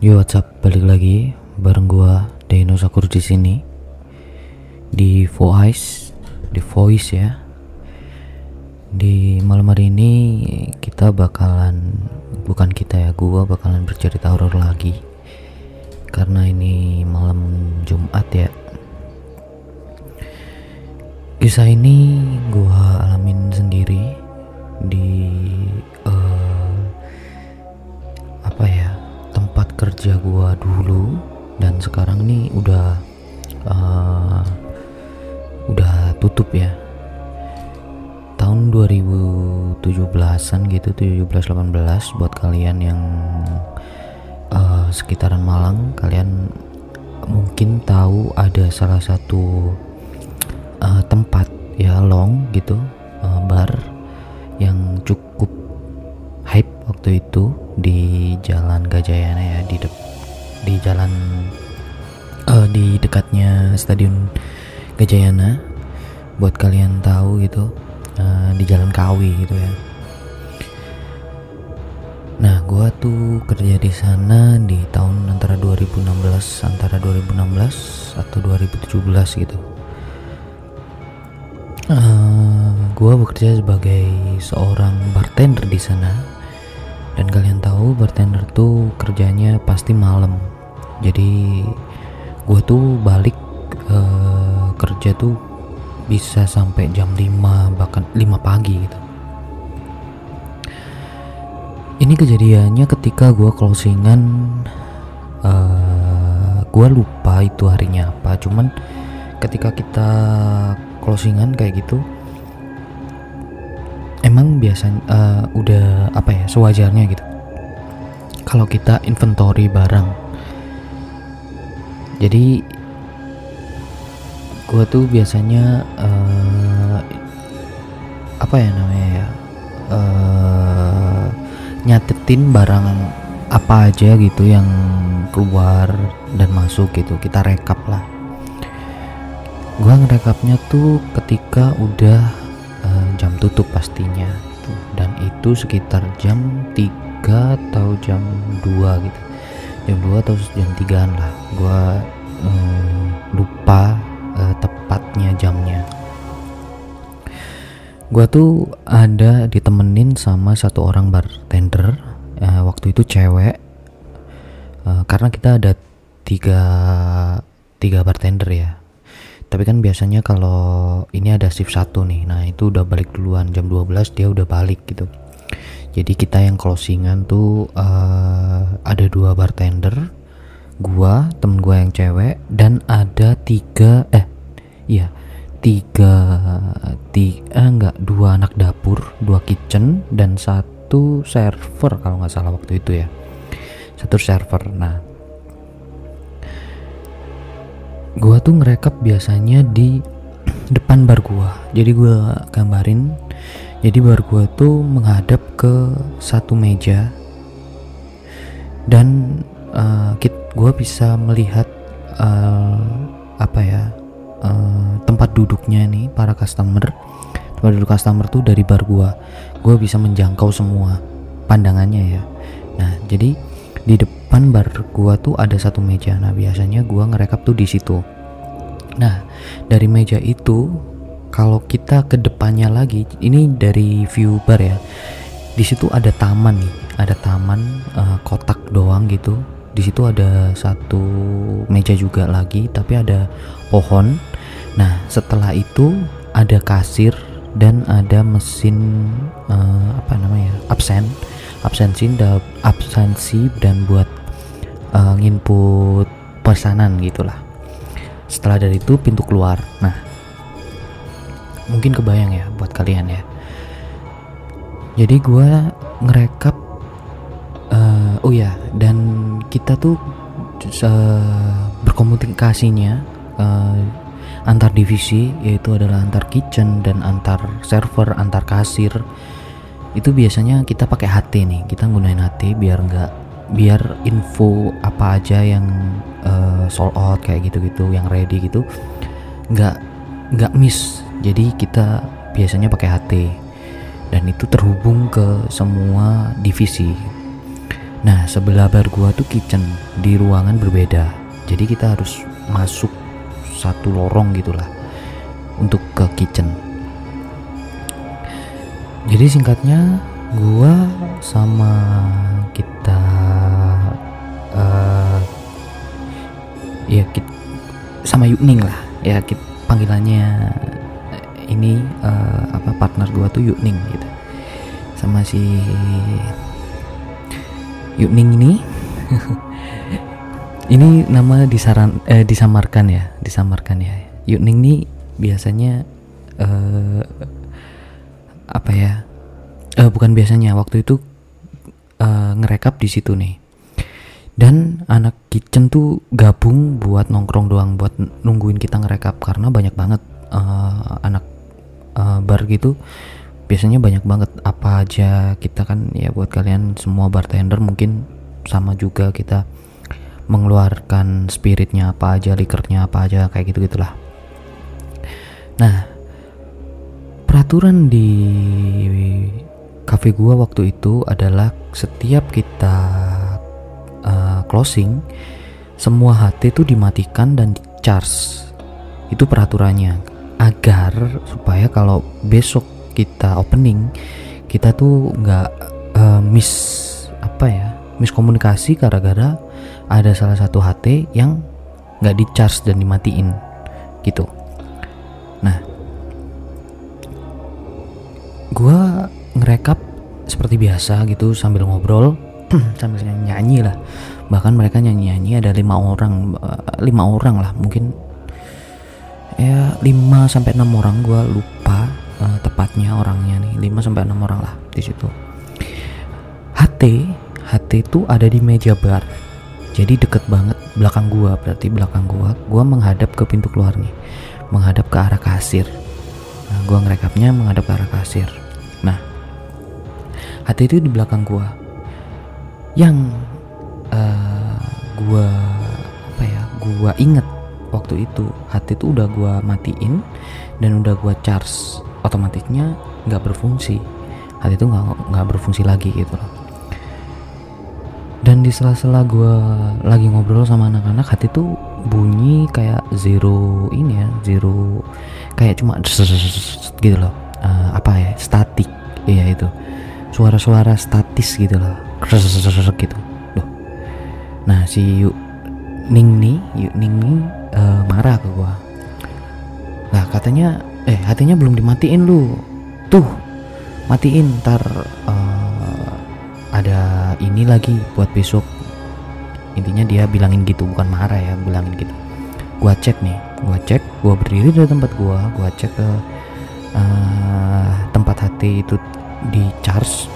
Yo WhatsApp balik lagi bareng gua Dino Sakur di sini di Voice di Voice ya. Di malam hari ini kita bakalan bukan kita ya, gua bakalan bercerita horor lagi. Karena ini malam Jumat ya. Kisah ini gua alamin sendiri di kerja gua dulu dan sekarang nih udah eh, udah tutup ya. Tahun 2017an gitu 17 18 buat kalian yang eh, sekitaran Malang kalian mungkin tahu ada salah satu eh, tempat ya long gitu eh, bar yang cukup waktu itu di Jalan Gajayana ya di dep- di jalan eh, di dekatnya Stadion Gajayana buat kalian tahu gitu eh, di Jalan Kawi gitu ya. Nah, gua tuh kerja di sana di tahun antara 2016 antara 2016 atau 2017 gitu. Eh, gua bekerja sebagai seorang bartender di sana. Dan kalian tahu bartender tuh kerjanya pasti malam. Jadi gua tuh balik eh, kerja tuh bisa sampai jam 5 bahkan 5 pagi gitu. Ini kejadiannya ketika gua closingan eh gua lupa itu harinya apa. Cuman ketika kita closingan kayak gitu emang biasanya eh, udah apa ya sewajarnya gitu? Kalau kita inventory barang. Jadi gua tuh biasanya eh, apa ya namanya ya eh, nyatetin barang apa aja gitu yang keluar dan masuk gitu. Kita rekap lah. Gua ngerekapnya tuh ketika udah jam tutup pastinya dan itu sekitar jam 3 atau jam 2 gitu. Jam 2 atau jam 3an lah. Gua eh, lupa eh, tepatnya jamnya. Gua tuh ada ditemenin sama satu orang bartender. Eh, waktu itu cewek. Eh, karena kita ada tiga tiga bartender ya tapi kan biasanya kalau ini ada shift satu nih nah itu udah balik duluan jam 12 dia udah balik gitu. Jadi kita yang closingan tuh eh, ada dua bartender gua temen gua yang cewek dan ada tiga eh iya tiga tiga enggak dua anak dapur dua kitchen dan satu server kalau nggak salah waktu itu ya. Satu server nah gua tuh ngerekap biasanya di depan bar gua. Jadi gua gambarin. Jadi bar gua tuh menghadap ke satu meja. Dan uh, kit gua bisa melihat uh, apa ya uh, tempat duduknya nih para customer. Tempat duduk customer tuh dari bar gua. Gua bisa menjangkau semua pandangannya ya. Nah jadi di depan bar gua tuh ada satu meja. Nah biasanya gua ngerekap tuh di situ. Nah dari meja itu kalau kita ke depannya lagi ini dari view bar ya di situ ada taman nih. Ada taman eh, kotak doang gitu. Di situ ada satu meja juga lagi tapi ada pohon. Nah setelah itu ada kasir dan ada mesin eh, apa namanya absen. Absensi da- absensi dan buat uh, nginput pesanan gitulah. Setelah dari itu pintu keluar. Nah mungkin kebayang ya buat kalian ya. Jadi gua ngerekap eh, oh ya dan kita tuh eh, berkomunikasinya eh, antar divisi yaitu adalah antar kitchen dan antar server antar kasir. Itu biasanya kita pakai HT nih. Kita gunain HT biar nggak biar info apa aja yang eh, sold out kayak gitu-gitu yang ready gitu nggak nggak miss jadi kita biasanya pakai HT dan itu terhubung ke semua divisi Nah sebelah bar gua tuh kitchen di ruangan berbeda. Jadi kita harus masuk satu lorong gitulah untuk ke kitchen. Jadi singkatnya gua sama kita ya kita sama Yukning lah. Ya kita panggilannya ini uh, apa partner gua tuh Yukning gitu. Sama si Yukning ini ini nama disaran eh, disamarkan ya disamarkan ya. Yukning ini biasanya eh, apa ya eh, bukan biasanya waktu itu eh, ngerekap di situ nih dan anak kitchen tuh gabung buat nongkrong doang buat nungguin kita ngerekap. Karena banyak banget uh, anak uh, bar gitu. Biasanya banyak banget. Apa aja kita kan ya buat kalian semua bartender mungkin sama juga kita mengeluarkan spiritnya apa aja likernya apa aja kayak gitu gitulah nah peraturan di cafe gua waktu itu adalah setiap kita closing semua HT itu dimatikan dan di charge. Itu peraturannya. Agar supaya kalau besok kita opening kita tuh nggak uh, miss apa ya miskomunikasi gara-gara ada salah satu HT yang nggak di charge dan dimatiin. Gitu. Nah gua ngerekap seperti biasa gitu sambil ngobrol sambil nyanyi lah bahkan mereka nyanyi nyanyi ada lima orang eh, lima orang lah mungkin ya 5 sampai enam orang gua lupa uh, tepatnya orangnya nih 5 sampai 6 orang lah di situ. HT HT itu ada di meja bar. Jadi deket banget belakang gua, berarti belakang gua, gua menghadap ke pintu keluar nih. Menghadap ke arah kasir. Nah, gua ngerekapnya menghadap ke arah kasir. Nah, HT itu di belakang gua. Yang uh, gua apa ya? Gua inget waktu itu. HT itu udah gua matiin dan udah gua charge otomatisnya nggak berfungsi. Hati itu nggak nggak berfungsi lagi gitu loh. Dan di sela-sela gue lagi ngobrol sama anak-anak hati tuh bunyi kayak zero ini ya zero kayak cuma gitu loh. Uh, apa ya statik. Iya itu. Suara-suara statis gitu loh. Gitu nah si Yu Ning nih Yu Ning nih uh, marah ke gue lah katanya eh hatinya belum dimatiin lu. Tuh matiin ntar uh, ada ini lagi buat besok. Intinya dia bilangin gitu bukan marah ya bilangin gitu. Gua cek nih gua cek gua berdiri di tempat gua gua cek ke uh, tempat hati itu di charge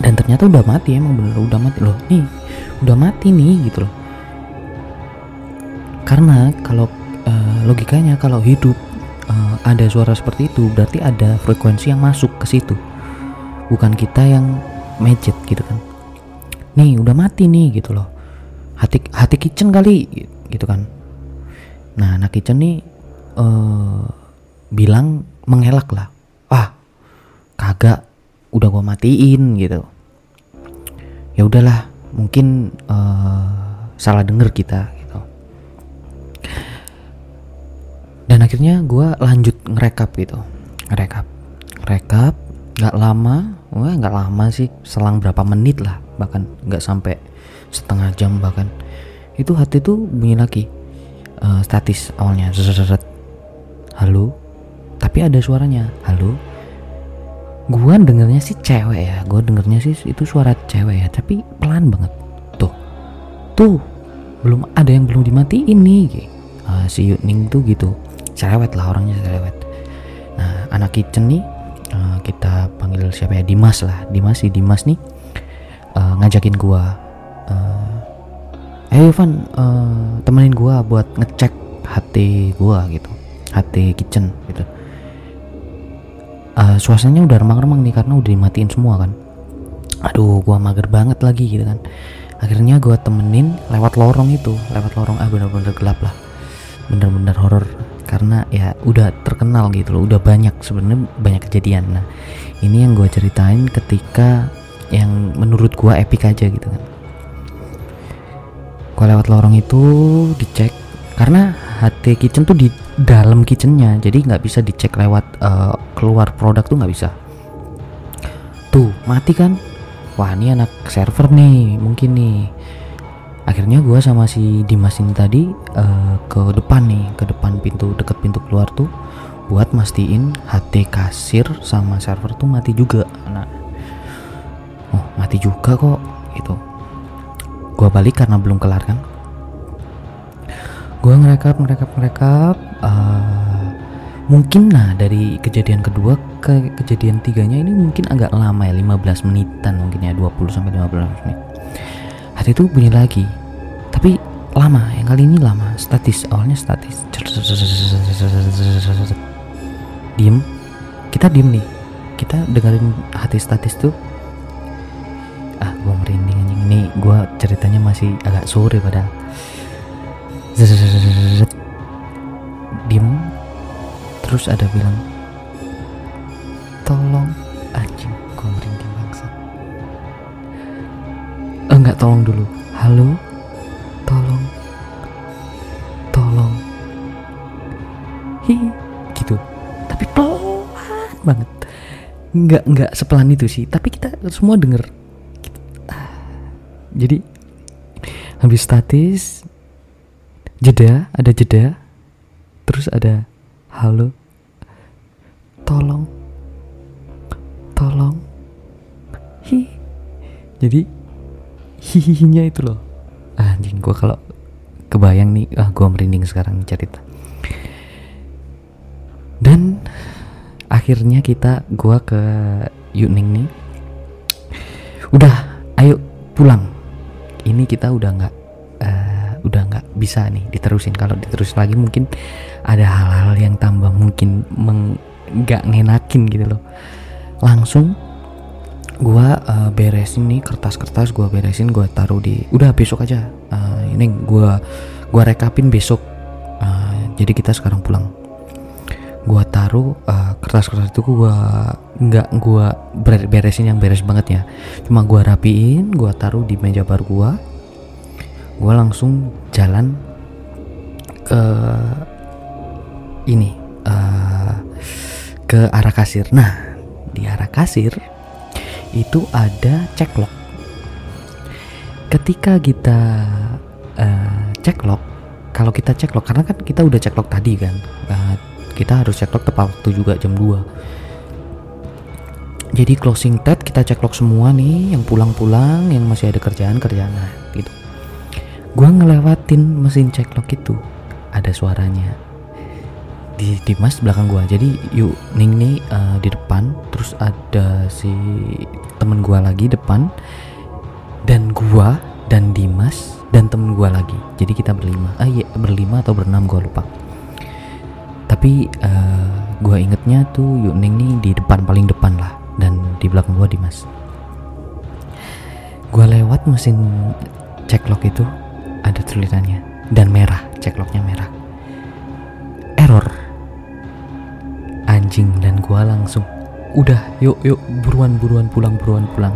dan ternyata udah mati emang bener udah mati loh. Nih udah mati nih gitu loh. Karena kalau uh, logikanya kalau hidup uh, ada suara seperti itu berarti ada frekuensi yang masuk ke situ. Bukan kita yang magic gitu kan. Nih udah mati nih gitu loh. Hati hati kitchen kali gitu kan. Nah anak kitchen nih uh, bilang mengelak lah. Ah kagak udah gua matiin gitu ya udahlah mungkin uh, salah denger kita dan akhirnya gue lanjut ngerekap gitu. Ngerekap ngerekap nggak lama wah nggak lama sih selang berapa menit lah bahkan nggak sampai setengah jam bahkan. Itu hati tuh bunyi lagi uh, statis awalnya halo? Tapi ada suaranya halo gue dengernya sih cewek ya. Gue dengernya sih itu suara cewek ya. Tapi pelan banget. Tuh. Tuh. Belum ada yang belum dimatiin nih uh, si Yuning tuh gitu. Cerewet lah orangnya cerewet. Nah anak kitchen nih uh, kita panggil siapa ya? Dimas lah. Dimas si Dimas nih uh, ngajakin gua uh, ayo Van uh, temenin gua buat ngecek HT gua gitu. HT kitchen gitu uh, suasananya udah remang-remang nih karena udah dimatiin semua kan. Aduh gua mager banget lagi gitu kan. Akhirnya gua temenin lewat lorong itu lewat lorong ah bener-bener gelap lah. Bener-bener horor karena ya udah terkenal gitu loh udah banyak sebenarnya banyak kejadian. Nah ini yang gue ceritain ketika yang menurut gua epic aja gitu kan. Gua lewat lorong itu dicek karena HT Kitchen tuh di dalam kitchennya jadi nggak bisa dicek lewat uh, keluar produk tuh nggak bisa. Tuh mati kan? Wah ini anak server nih mungkin nih. Akhirnya gua sama si Dimas ini tadi uh, ke depan nih ke depan pintu deket pintu keluar tuh buat mastiin HT kasir sama server tuh mati juga nah oh mati juga kok itu gua balik karena belum kelar kan gue ngerekap ngerekap ngerekap uh, mungkin nah dari kejadian kedua ke kejadian tiganya ini mungkin agak lama ya 15 menitan mungkin ya 20 sampai 15 menit. Hari itu bunyi lagi tapi lama yang kali ini lama statis awalnya statis. Diem kita diem nih kita dengerin hati statis tuh. Ah gue merinding ini gue ceritanya masih agak sore padahal diem. Terus ada bilang tolong anjing gue merinding bangsa. Enggak tolong dulu. Halo? Tolong. Tolong. Hi gitu. Tapi pelan banget. Nggak nggak sepelan itu sih. Tapi kita semua denger. Jadi habis statis jeda ada jeda. Terus ada halo tolong tolong hi. Jadi hihihinya itu loh. Anjing gua kalau kebayang nih ah gua merinding sekarang cerita. Dan akhirnya kita gua ke Yuning nih. Udah ayo pulang. Ini kita udah nggak udah nggak bisa nih diterusin. Kalau diterus lagi mungkin ada hal-hal yang tambah mungkin nggak ngenakin gitu loh. Langsung gua uh, beresin nih kertas-kertas gua beresin gua taruh di udah besok aja. Uh, ini gua gua rekapin besok. Uh, jadi kita sekarang pulang. Gua taruh uh, kertas-kertas itu gua nggak gua beresin yang beres banget ya. Cuma gua rapiin gua taruh di meja bar gua gua langsung jalan ke ini uh, ke arah kasir. Nah di arah kasir itu ada ceklock ketika kita uh, ceklock kalau kita ceklock karena kan kita udah ceklock tadi kan uh, kita harus ceklock tepat waktu juga jam 2 jadi closing tab kita ceklock semua nih yang pulang-pulang yang masih ada kerjaan-kerjaan nah gitu gua ngelewatin mesin ceklock itu. Ada suaranya. Di di mas belakang gua. Jadi yuk ning nih uh, di depan. Terus ada si temen gua lagi depan. Dan gua dan Dimas dan temen gua lagi. Jadi kita berlima. Ah iya berlima atau berenam gua lupa. Tapi uh, gua ingetnya tuh yuk ning nih di depan paling depan lah. Dan di belakang gua Dimas. Gua lewat mesin ceklock itu ada tulisannya. Dan merah ceklocknya merah. Error. Anjing dan gua langsung. Udah yuk yuk. Buruan buruan pulang buruan pulang.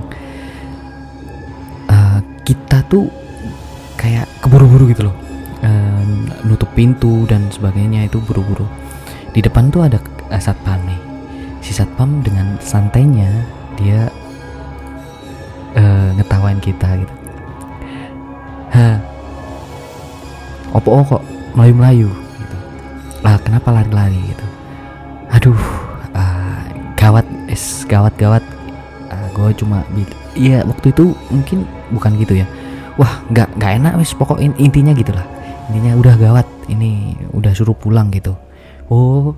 Uh, kita tuh kayak keburu-buru gitu loh. Uh, nutup pintu dan sebagainya itu buru-buru. Di depan tuh ada uh, satpam nih. Si satpam dengan santainya dia uh, ngetawain kita gitu. Ha opo kok melayu-melayu? Gitu. Lah kenapa lari-lari gitu? Aduh uh, gawat es gawat gawat uh, gue cuma iya waktu itu mungkin bukan gitu ya. Wah nggak nggak enak wes pokok in, intinya gitulah. Intinya udah gawat ini udah suruh pulang gitu. Oh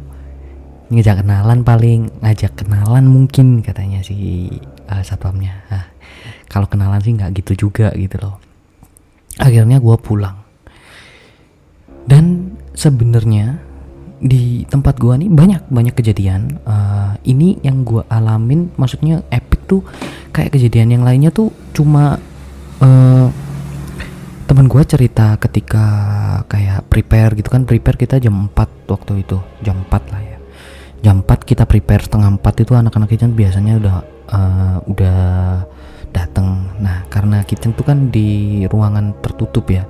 ngajak kenalan paling ngajak kenalan mungkin katanya si uh, satpamnya. Ah, kalau kenalan sih nggak gitu juga gitu loh. Akhirnya gue pulang dan sebenarnya di tempat gua nih banyak banyak kejadian. Uh, ini yang gua alamin maksudnya epic tuh kayak kejadian yang lainnya tuh cuma uh, teman gua cerita ketika kayak prepare gitu kan. Prepare kita jam 4 waktu itu jam 4 lah ya. Jam 4 kita prepare setengah 4 itu anak-anak kitchen biasanya udah uh, udah karena kitchen tuh kan di ruangan tertutup ya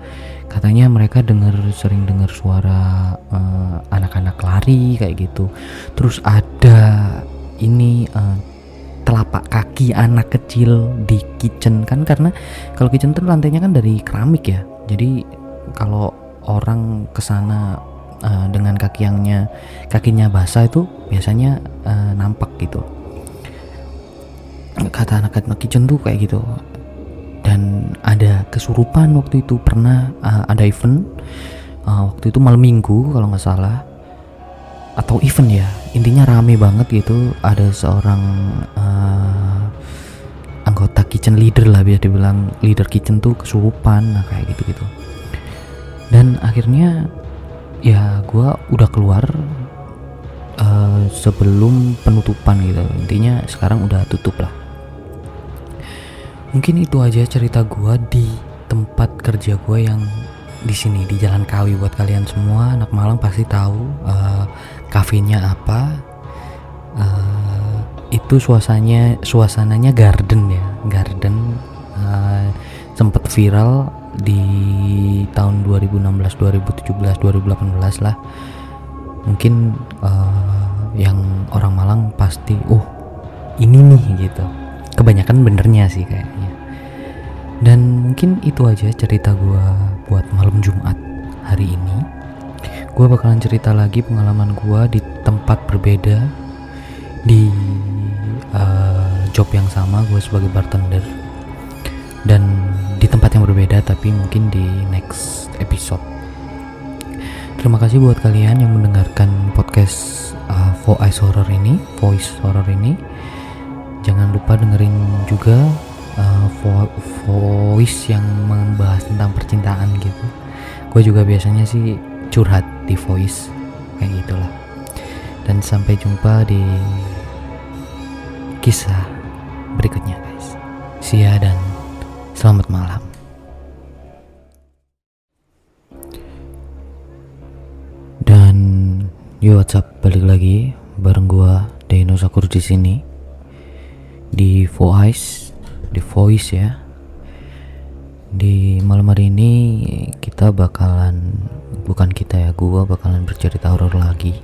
katanya mereka dengar sering dengar suara uh, anak-anak lari kayak gitu. Terus ada ini uh, telapak kaki anak kecil di kitchen. Kan karena kalau kitchen tuh lantainya kan dari keramik ya. Jadi kalau orang ke sana uh, dengan kaki yangnya kakinya basah itu biasanya uh, nampak gitu. Kata anak-anak kitchen tuh kayak gitu dan ada kesurupan waktu itu. Pernah uh, ada event uh, waktu itu malam minggu kalau nggak salah. Atau event ya intinya rame banget gitu. Ada seorang uh, anggota kitchen leader lah biar dibilang. Leader kitchen tuh kesurupan nah kayak gitu gitu dan akhirnya ya gue udah keluar uh, sebelum penutupan gitu. Intinya sekarang udah tutup lah mungkin itu aja cerita gue di tempat kerja gue yang di sini di Jalan Kawi. Buat kalian semua anak Malang pasti tahu uh, apa. Uh, itu suasananya suasananya garden ya. Garden uh, sempet viral di tahun 2016 2017 2018 lah. Mungkin uh, yang orang Malang pasti uh ini nih gitu. Kebanyakan benernya sih kayaknya dan mungkin itu aja cerita gue buat malam Jumat hari ini. Gue bakalan cerita lagi pengalaman gue di tempat berbeda di uh, job yang sama gue sebagai bartender dan di tempat yang berbeda tapi mungkin di next episode. Terima kasih buat kalian yang mendengarkan podcast uh, Voice Horror ini, Voice Horror ini. Jangan lupa dengerin juga uh, vo voice yang membahas tentang percintaan gitu. Gue juga biasanya sih curhat di voice kayak gitulah. Dan sampai jumpa di kisah berikutnya guys. See ya dan selamat malam. Dan yo WhatsApp balik lagi bareng gua Dino Sakur di sini di Voice di voice ya. Di malam hari ini kita bakalan bukan kita ya gua bakalan bercerita horor lagi.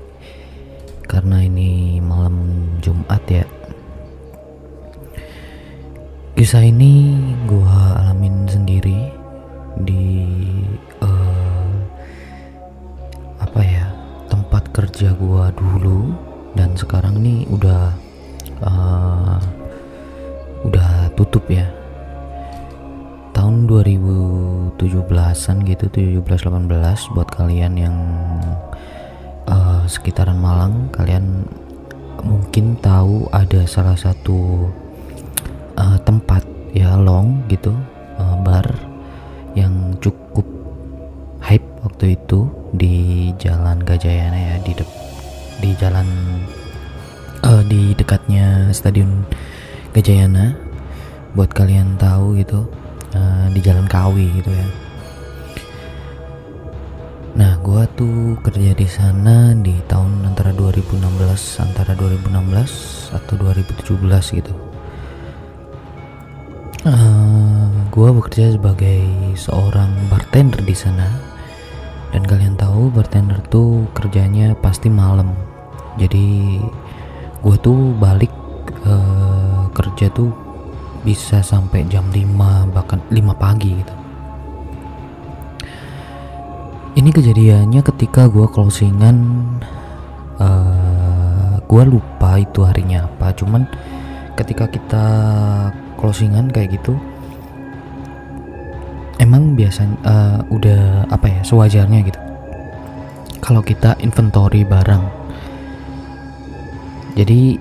Karena ini malam Jumat ya. Kisah ini gua alamin sendiri di uh, apa ya tempat kerja gua dulu. Dan sekarang nih udah tutup ya. Tahun 2017an gitu 17-18 buat kalian yang uh, sekitaran Malang kalian mungkin tahu ada salah satu uh, tempat ya long gitu uh, bar yang cukup hype waktu itu di Jalan Gajayana ya di de di jalan uh, di dekatnya stadion Gajayana buat kalian tahu gitu uh, di Jalan Kawi gitu ya. Nah, gua tuh kerja di sana di tahun antara 2016 antara 2016 atau 2017 gitu. Uh, gua bekerja sebagai seorang bartender di sana. Dan kalian tahu bartender tuh kerjanya pasti malam. Jadi gua tuh balik uh, kerja tuh bisa sampai jam 5 bahkan 5 pagi gitu. Ini kejadiannya ketika gue closingan uh, eh, gue lupa itu harinya apa. Cuman ketika kita closingan kayak gitu emang biasa uh, udah apa ya sewajarnya gitu. Kalau kita inventory barang. Jadi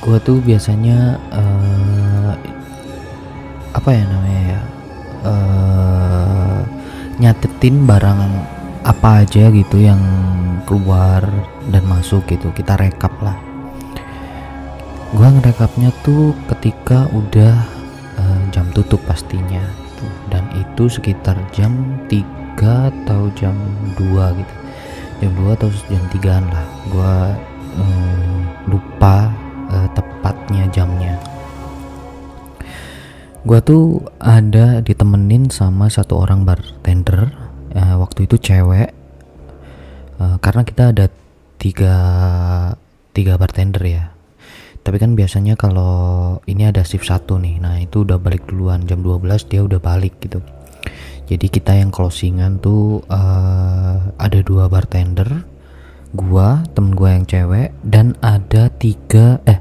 gue tuh biasanya uh, apa ya namanya ya uh, nyatetin barang apa aja gitu yang keluar dan masuk gitu. Kita rekap lah. Gue ngerekapnya tuh ketika udah uh, jam tutup pastinya dan itu sekitar jam 3 atau jam 2 gitu. Jam 2 atau jam 3an lah. Gue um, lupa uh, tepatnya jamnya Gua tuh ada ditemenin sama satu orang bartender. eh, waktu itu cewek. Eh, karena kita ada tiga tiga bartender ya. Tapi kan biasanya kalau ini ada shift satu nih. Nah, itu udah balik duluan jam 12 dia udah balik gitu. Jadi kita yang closingan tuh eh, ada dua bartender, gua, temen gua yang cewek dan ada tiga eh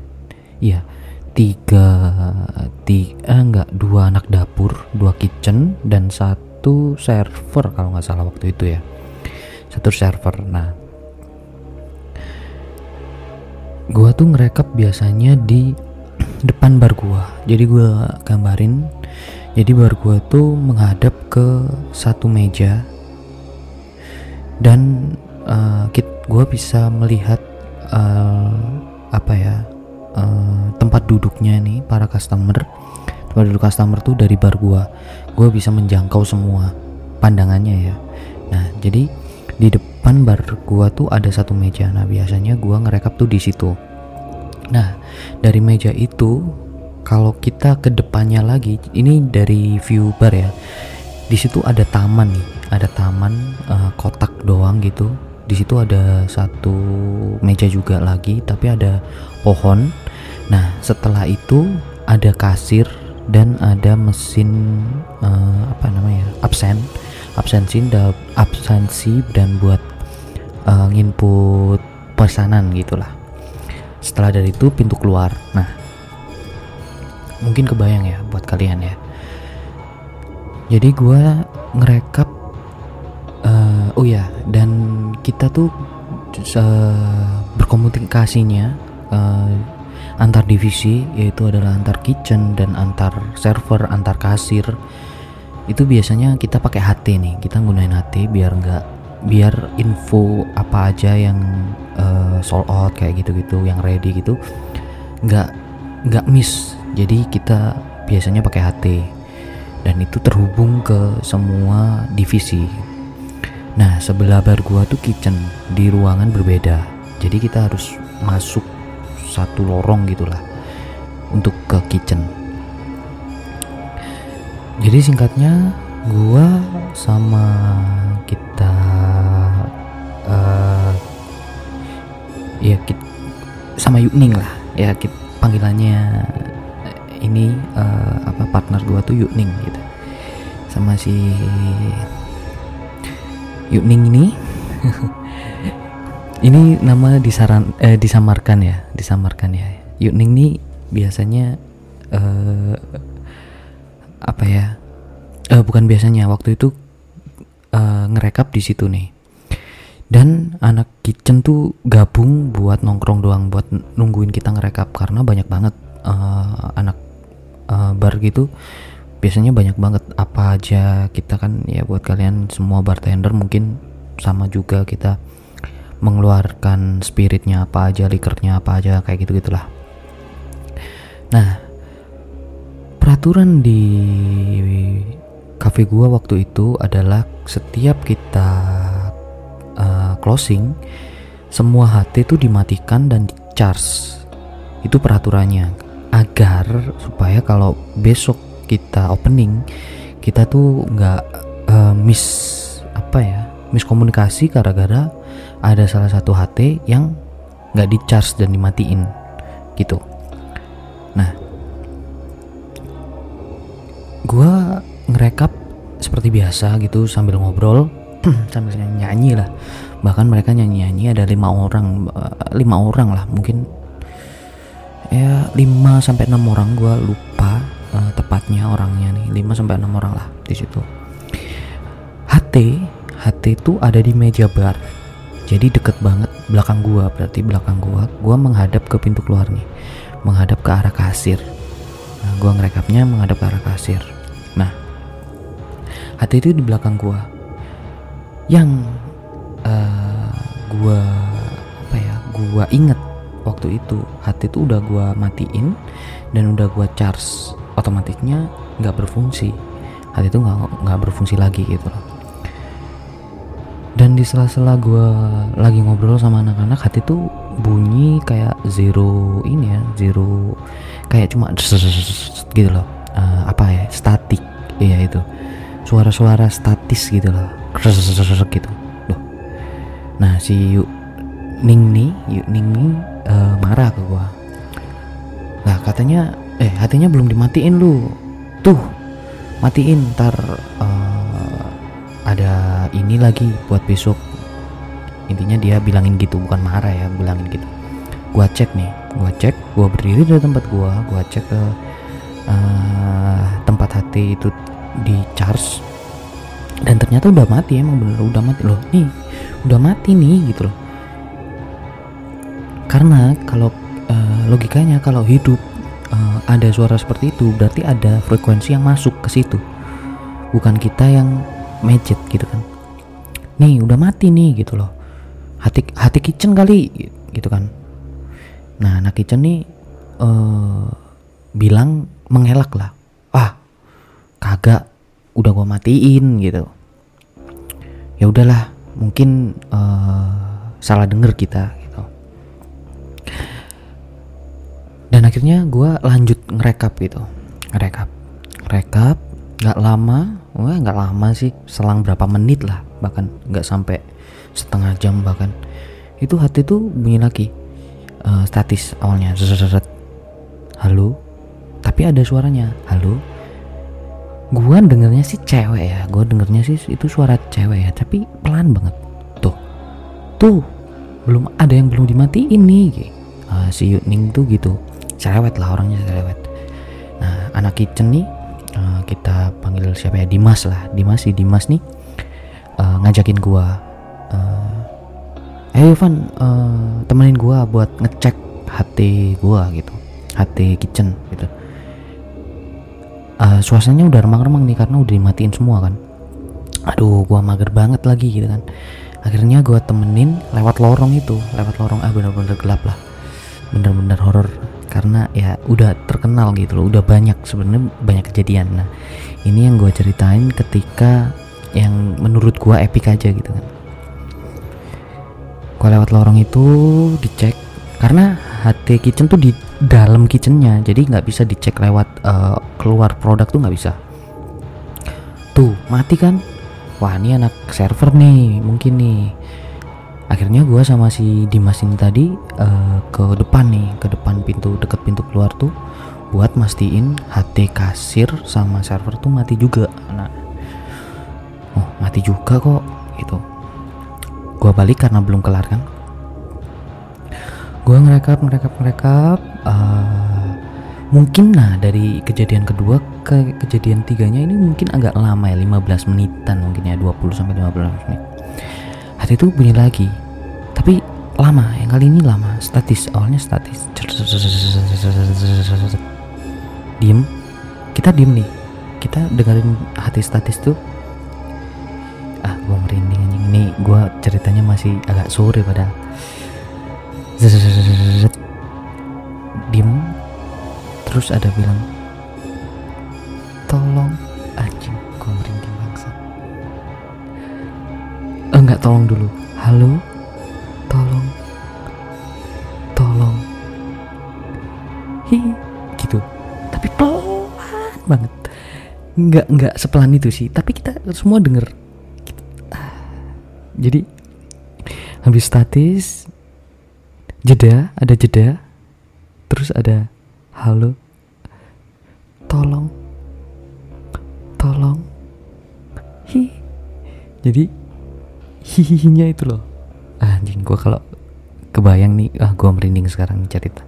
iya. Tiga tiga eh, enggak dua anak dapur dua kitchen dan satu server kalau nggak salah waktu itu ya. Satu server. Nah gua tuh ngerekap biasanya di depan bar gua. Jadi gua gambarin. Jadi bar gua tuh menghadap ke satu meja. Dan uh, kit gua bisa melihat uh, apa ya uh, tempat duduknya nih para customer. Tempat duduk customer tuh dari bar gua. Gua bisa menjangkau semua pandangannya ya. Nah jadi di depan bar gua tuh ada satu meja. Nah biasanya gua ngerekap tuh di situ. Nah dari meja itu kalau kita ke depannya lagi ini dari view bar ya. Di situ ada taman nih. Ada taman uh, kotak doang gitu. Di situ ada satu meja juga lagi tapi ada pohon. Nah setelah itu ada kasir dan ada mesin uh, apa namanya absen. Absensi dan absensi dan buat uh, nginput pesanan gitulah. Setelah dari itu pintu keluar. Nah mungkin kebayang ya buat kalian ya. Jadi gue ngerekap uh, oh ya dan kita tuh uh, berkomunikasinya uh, antar divisi yaitu adalah antar kitchen dan antar server antar kasir. Itu biasanya kita pakai HT nih kita gunain HT biar nggak biar info apa aja yang uh, sold out kayak gitu-gitu yang ready gitu nggak nggak miss. Jadi kita biasanya pakai HT dan itu terhubung ke semua divisi. Nah sebelah bar gua tuh kitchen di ruangan berbeda. Jadi kita harus masuk satu lorong gitulah untuk ke kitchen. Jadi singkatnya gua sama kita uh, ya kita, sama Yukning lah. Ya kita, panggilannya ini uh, apa partner gua tuh Yukning gitu. Sama si Yukning ini ini nama disaran eh, disamarkan ya disamarkan ya. Yukning ini biasanya eh, apa ya? Eh, bukan biasanya waktu itu eh, ngerekap di situ nih. Dan anak kitchen tuh gabung buat nongkrong doang buat nungguin kita ngerekap karena banyak banget uh, anak uh, bar gitu. Biasanya banyak banget apa aja kita kan ya buat kalian semua bartender mungkin sama juga kita mengeluarkan spiritnya apa aja likernya apa aja kayak gitu gitulah nah peraturan di cafe gua waktu itu adalah setiap kita uh, closing semua HT itu dimatikan dan di charge itu peraturannya. Agar supaya kalau besok kita opening kita tuh nggak uh, miss apa ya miskomunikasi gara-gara ada salah satu HT yang nggak di charge dan dimatiin gitu nah gua ngerekap seperti biasa gitu sambil ngobrol sambil nyanyi lah bahkan mereka nyanyi nyanyi ada lima orang eh, lima orang lah mungkin ya 5 sampai enam orang gua lupa uh, tepatnya orangnya nih 5 sampai 6 orang lah di situ. HT HT itu ada di meja bar. Jadi deket banget belakang gua, berarti belakang gua, gua menghadap ke pintu keluar nih. Menghadap ke arah kasir. Nah, gua ngerekapnya menghadap ke arah kasir. Nah, HT itu di belakang gua. Yang uh, gua apa ya? Gua inget waktu itu HT itu udah gua matiin dan udah gua charge otomatisnya nggak berfungsi hati itu nggak nggak berfungsi lagi gitu loh dan di sela-sela gue lagi ngobrol sama anak-anak hati tuh bunyi kayak zero ini ya zero kayak cuma gitu loh. Uh, apa ya statik. Iya itu. Suara-suara statis gitu loh. Gitu. Loh nah si Yu Ning nih Yu Ning nih uh, marah ke gua. Nah katanya eh hatinya belum dimatiin lu. Tuh matiin ntar uh, ada ini lagi buat besok. Intinya dia bilangin gitu bukan marah ya bilangin gitu. Gua cek nih gua cek gua berdiri di tempat gua gua cek ke uh, tempat hati itu di charge. Dan ternyata udah mati emang bener udah mati. Loh nih udah mati nih gitu loh. Karena kalau uh, logikanya kalau hidup uh, ada suara seperti itu berarti ada frekuensi yang masuk ke situ. Bukan kita yang macet gitu kan. Nih udah mati nih gitu loh. Hati hati kitchen kali gitu kan. Nah anak kitchen nih uh, bilang mengelak lah. Ah kagak udah gua matiin gitu. Ya udahlah mungkin uh, salah denger kita gitu. Dan akhirnya gua lanjut ngerekap gitu. Ngerekap. Ngerekap nggak lama wah nggak lama sih selang berapa menit lah bahkan nggak sampai setengah jam bahkan. Itu hati tuh bunyi lagi uh, statis awalnya halo? Tapi ada suaranya halo? Gua dengernya sih cewek ya gua dengernya sih itu suara cewek ya tapi pelan banget. Tuh tuh belum ada yang belum dimatiin nih uh, si Yuning tuh gitu cerewet lah orangnya cerewet. Nah anak kitchen nih uh, kita panggil siapa ya? Dimas lah. Dimas si Dimas nih uh, ngajakin gua uh, ayo Van uh, temenin gua buat ngecek hati gua gitu. Hati kitchen gitu. Uh, suasananya udah remang-remang nih karena udah dimatiin semua kan. Aduh gua mager banget lagi gitu kan. Akhirnya gua temenin lewat lorong itu. Lewat lorong ah bener-bener gelap lah. Bener-bener horor karena ya udah terkenal gitu loh udah banyak sebenarnya banyak kejadian. Nah ini yang gue ceritain ketika yang menurut gue epic aja gitu kan. Gue lewat lorong itu dicek karena HT kitchen tuh di dalam kitchennya jadi nggak bisa dicek lewat uh, keluar produk tuh nggak bisa. Tuh mati kan? Wah ini anak server nih mungkin nih akhirnya gue sama si Dimas ini tadi uh, ke depan nih ke depan pintu deket pintu keluar tuh buat mastiin HT kasir sama server tuh mati juga. Nah oh mati juga kok itu gue balik karena belum kelar kan? Gue ngerekap ngerekap ngerekap uh, mungkin nah dari kejadian kedua ke kejadian tiganya ini mungkin agak lama ya 15 menitan mungkin ya 20 sampai 15 menit hati itu bunyi lagi. Tapi lama yang kali ini lama. Statis awalnya statis. Diem. Kita diem nih. Kita dengerin hati statis tuh. Ah gua merinding anjing. Ini gua ceritanya masih agak sore pada diem. Terus ada bilang tolong anjing tolong dulu. Halo? Tolong. Tolong. Hi gitu. Tapi pelan banget. Nggak nggak sepelan itu sih. Tapi kita semua denger. Gitu. jadi habis statis jeda ada jeda terus ada halo tolong tolong hi. Jadi hihihinya itu loh. Anjing gue kalau kebayang nih ah gue merinding sekarang cerita.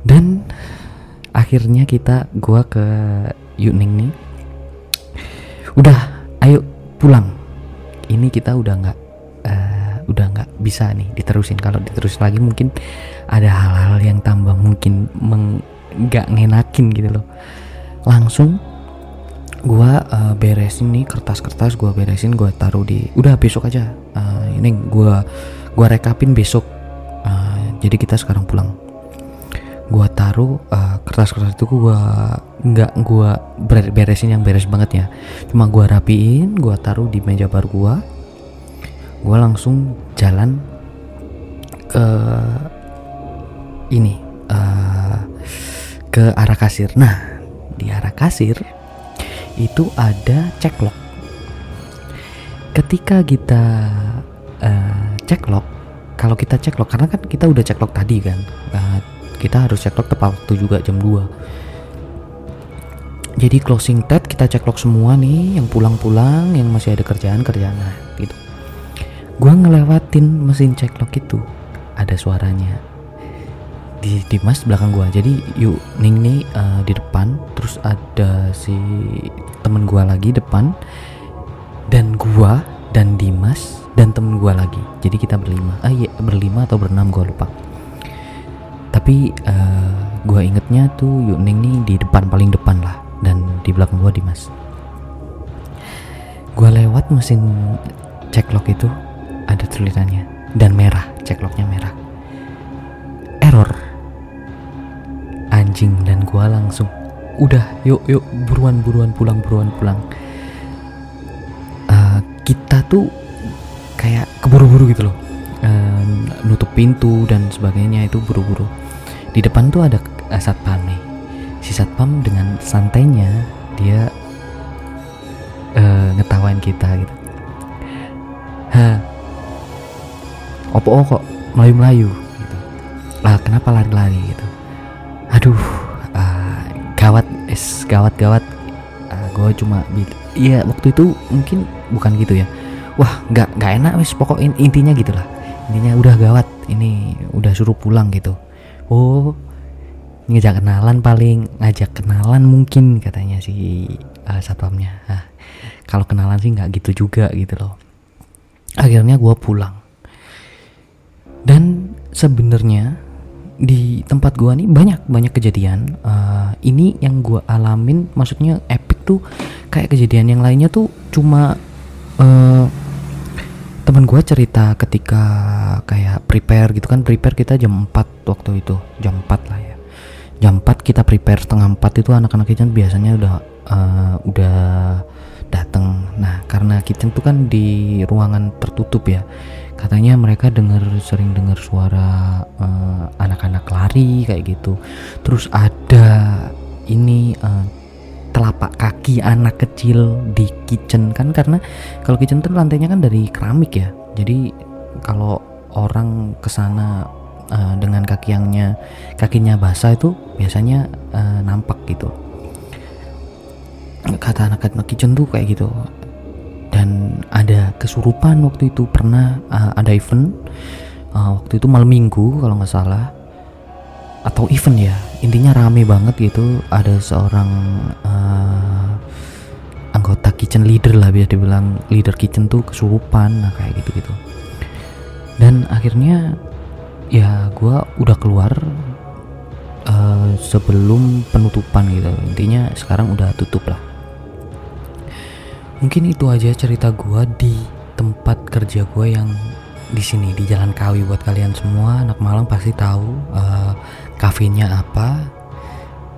Dan akhirnya kita gue ke Yuning nih. Udah ayo pulang. Ini kita udah nggak uh, udah nggak bisa nih diterusin. Kalau diterus lagi mungkin ada hal-hal yang tambah mungkin nggak ngenakin gitu loh. Langsung gua uh, beresin nih kertas-kertas gua beresin gua taruh di udah besok aja. Uh, ini gua gua rekapin besok. Uh, jadi kita sekarang pulang. Gua taruh uh, kertas-kertas itu gua nggak gua beresin yang beres banget ya. Cuma gua rapiin gua taruh di meja bar gua. Gua langsung jalan ke ini uh, ke arah kasir. Nah di arah kasir itu ada cek lock ketika kita uh, cek lock kalau kita cek lock karena kan kita udah cek lock tadi kan uh, kita harus cek lock tepat waktu juga jam 2 jadi closing tab kita cek lock semua nih yang pulang-pulang yang masih ada kerjaan-kerjaan gitu. Gua ngelewatin mesin cek lock itu ada suaranya di Dimas belakang gua. Jadi yuk Ning nih uh, di depan. Terus ada si temen gua lagi depan. Dan gua dan Dimas dan temen gua lagi. Jadi kita berlima. Ah iya berlima atau berenam gua lupa. Tapi uh, gua ingetnya tuh yuk Ning nih di depan paling depan lah. Dan di belakang gua Dimas. Gua lewat mesin cek lock itu ada tulisannya dan merah cek locknya merah. Error anjing dan gua langsung udah yuk yuk buruan buruan pulang buruan pulang. Uh, kita tuh kayak keburu-buru gitu loh. Uh, nutup pintu dan sebagainya itu buru-buru. Di depan tuh ada uh, satpam nih. Si satpam dengan santainya dia uh, ngetawain kita gitu. Ha opo kok melayu-melayu? Gitu. Lah kenapa lari-lari? Gitu aduh uh, gawat es gawat gawat. Uh, ah, gue cuma iya waktu itu mungkin bukan gitu ya. Wah nggak nggak enak wes pokok intinya gitulah. Intinya udah gawat ini udah suruh pulang gitu. Oh ngajak kenalan paling ngajak kenalan mungkin katanya si uh, satpamnya. Kalau kenalan sih nggak gitu juga gitu loh. Akhirnya gue pulang. Dan sebenarnya di tempat gua nih banyak banyak kejadian. Uh, ini yang gua alamin maksudnya epic tuh kayak kejadian yang lainnya tuh cuma uh, teman gua cerita ketika kayak prepare gitu kan. Prepare kita jam 4 waktu itu jam 4 lah ya. Jam 4 kita prepare setengah 4 itu anak-anak kitchen biasanya udah uh, udah datang nah karena kitchen tuh kan di ruangan tertutup ya katanya mereka dengar sering dengar suara uh, anak-anak lari kayak gitu. Terus ada ini uh, telapak kaki anak kecil di kitchen kan karena kalau kitchen tuh lantainya kan dari keramik ya. Jadi kalau orang ke sana uh, dengan kaki yangnya kakinya basah itu biasanya uh, nampak gitu. Kata anak-anak kitchen tuh kayak gitu dan ada kesurupan waktu itu pernah uh, ada event uh, waktu itu malam minggu kalau nggak salah. Atau event ya intinya rame banget gitu. Ada seorang uh, anggota kitchen leader lah biar dibilang. Leader kitchen tuh kesurupan nah kayak gitu gitu dan akhirnya ya gue udah keluar uh, sebelum penutupan gitu. Intinya sekarang udah tutup lah mungkin itu aja cerita gue di tempat kerja gue yang di sini di Jalan Kawi buat kalian semua. Anak Malang pasti tahu uh, kafenya apa.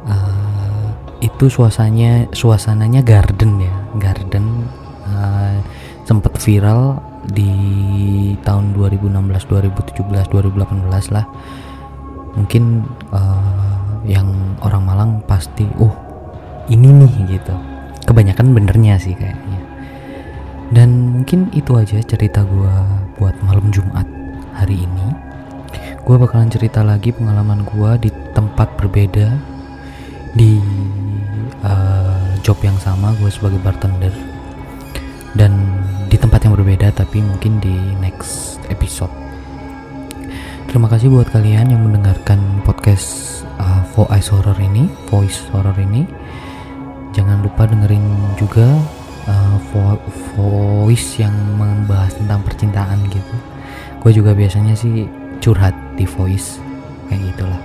Uh, itu suasananya suasananya garden ya garden. Uh, sempet viral di tahun 2016 2017 2018 lah. Mungkin uh, yang orang Malang pasti oh ini nih gitu kebanyakan benernya sih kayaknya. Dan mungkin itu aja cerita gue buat malam Jumat hari ini. Gue bakalan cerita lagi pengalaman gue di tempat berbeda di uh, job yang sama gue sebagai bartender. Dan di tempat yang berbeda tapi mungkin di next episode. Terima kasih buat kalian yang mendengarkan podcast uh, voice horror ini voice horror ini jangan lupa dengerin juga uh, vo voice yang membahas tentang percintaan gitu. Gue juga biasanya sih curhat di voice kayak gitulah.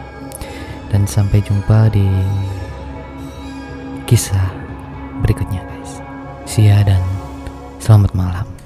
Dan sampai jumpa di kisah berikutnya guys. Ya dan selamat malam